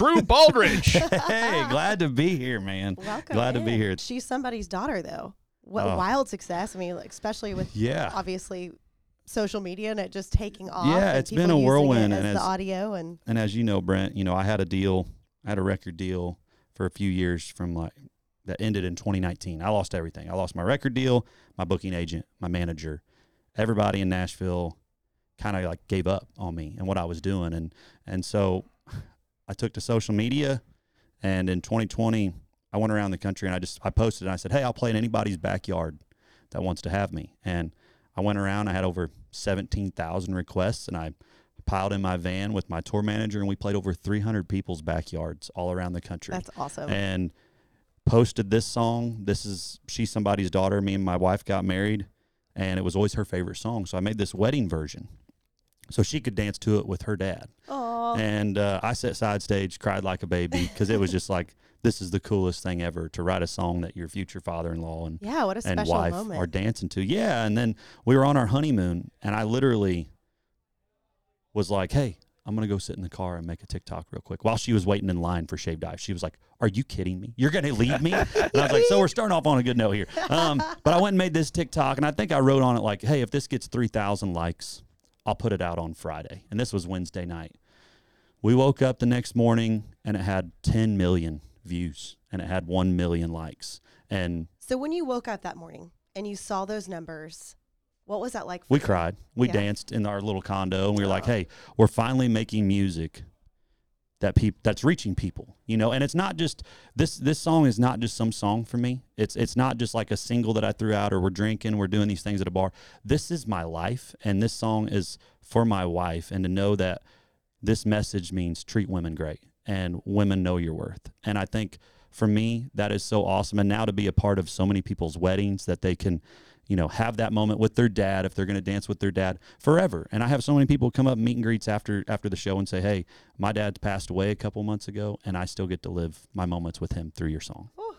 Drew Baldridge. hey, glad to be here, man. Welcome. Glad to be here. She's somebody's daughter, though. What Oh. wild success! I mean, especially with Yeah. obviously social media and it just taking off. Yeah, it's been a using it whirlwind, as and the it's- audio and And as you know, Brent, you know, I had a deal, I had a record deal for a few years from like that ended in 2019. I lost everything. I lost my record deal, my booking agent, my manager, everybody in Nashville kind of like gave up on me and what I was doing and and so I took to social media and in 2020 I went around the country and I just I posted and I said, "Hey, I'll play in anybody's backyard that wants to have me." And I went around, I had over 17,000 requests and I piled in my van with my tour manager and we played over 300 people's backyards all around the country. That's awesome. and posted this song. This is she's somebody's daughter. Me and my wife got married and it was always her favorite song. So i made this wedding version so she could dance to it with her dad. Oh, and uh, i sat side stage cried like a baby because it was just like this is the coolest thing ever to write a song that your future father-in-law and yeah, what a and special wife moment. are dancing to. Yeah, and then we were on our honeymoon, and I literally was like, "Hey, I'm gonna go sit in the car and make a TikTok real quick." While she was waiting in line for Shave Dive, she was like, "Are you kidding me? You're gonna leave me?" and I was like, "So we're starting off on a good note here." Um, but I went and made this TikTok, and I think I wrote on it like, "Hey, if this gets three thousand likes, I'll put it out on Friday." And this was Wednesday night. We woke up the next morning, and it had 10 million views, and it had one million likes, and so when you woke up that morning and you saw those numbers, what was that like? For We you? cried. We Yeah. danced in our little condo, and we were like, "Hey, we're finally making music that peop- that's reaching people." You know, and it's not just this. This song is not just some song for me. It's it's not just like a single that I threw out, or we're drinking, we're doing these things at a bar. This is my life, and this song is for my wife, and to know that this message means treat women great, and women know your worth. And I think for me, that is so awesome. And now to be a part of so many people's weddings that they can you know, have that moment with their dad if they're going to dance with their dad forever. And I have so many people come up meet and greets after after the show and say, "Hey, my dad passed away a couple months ago, and I still get to live my moments with him through your song." Whew,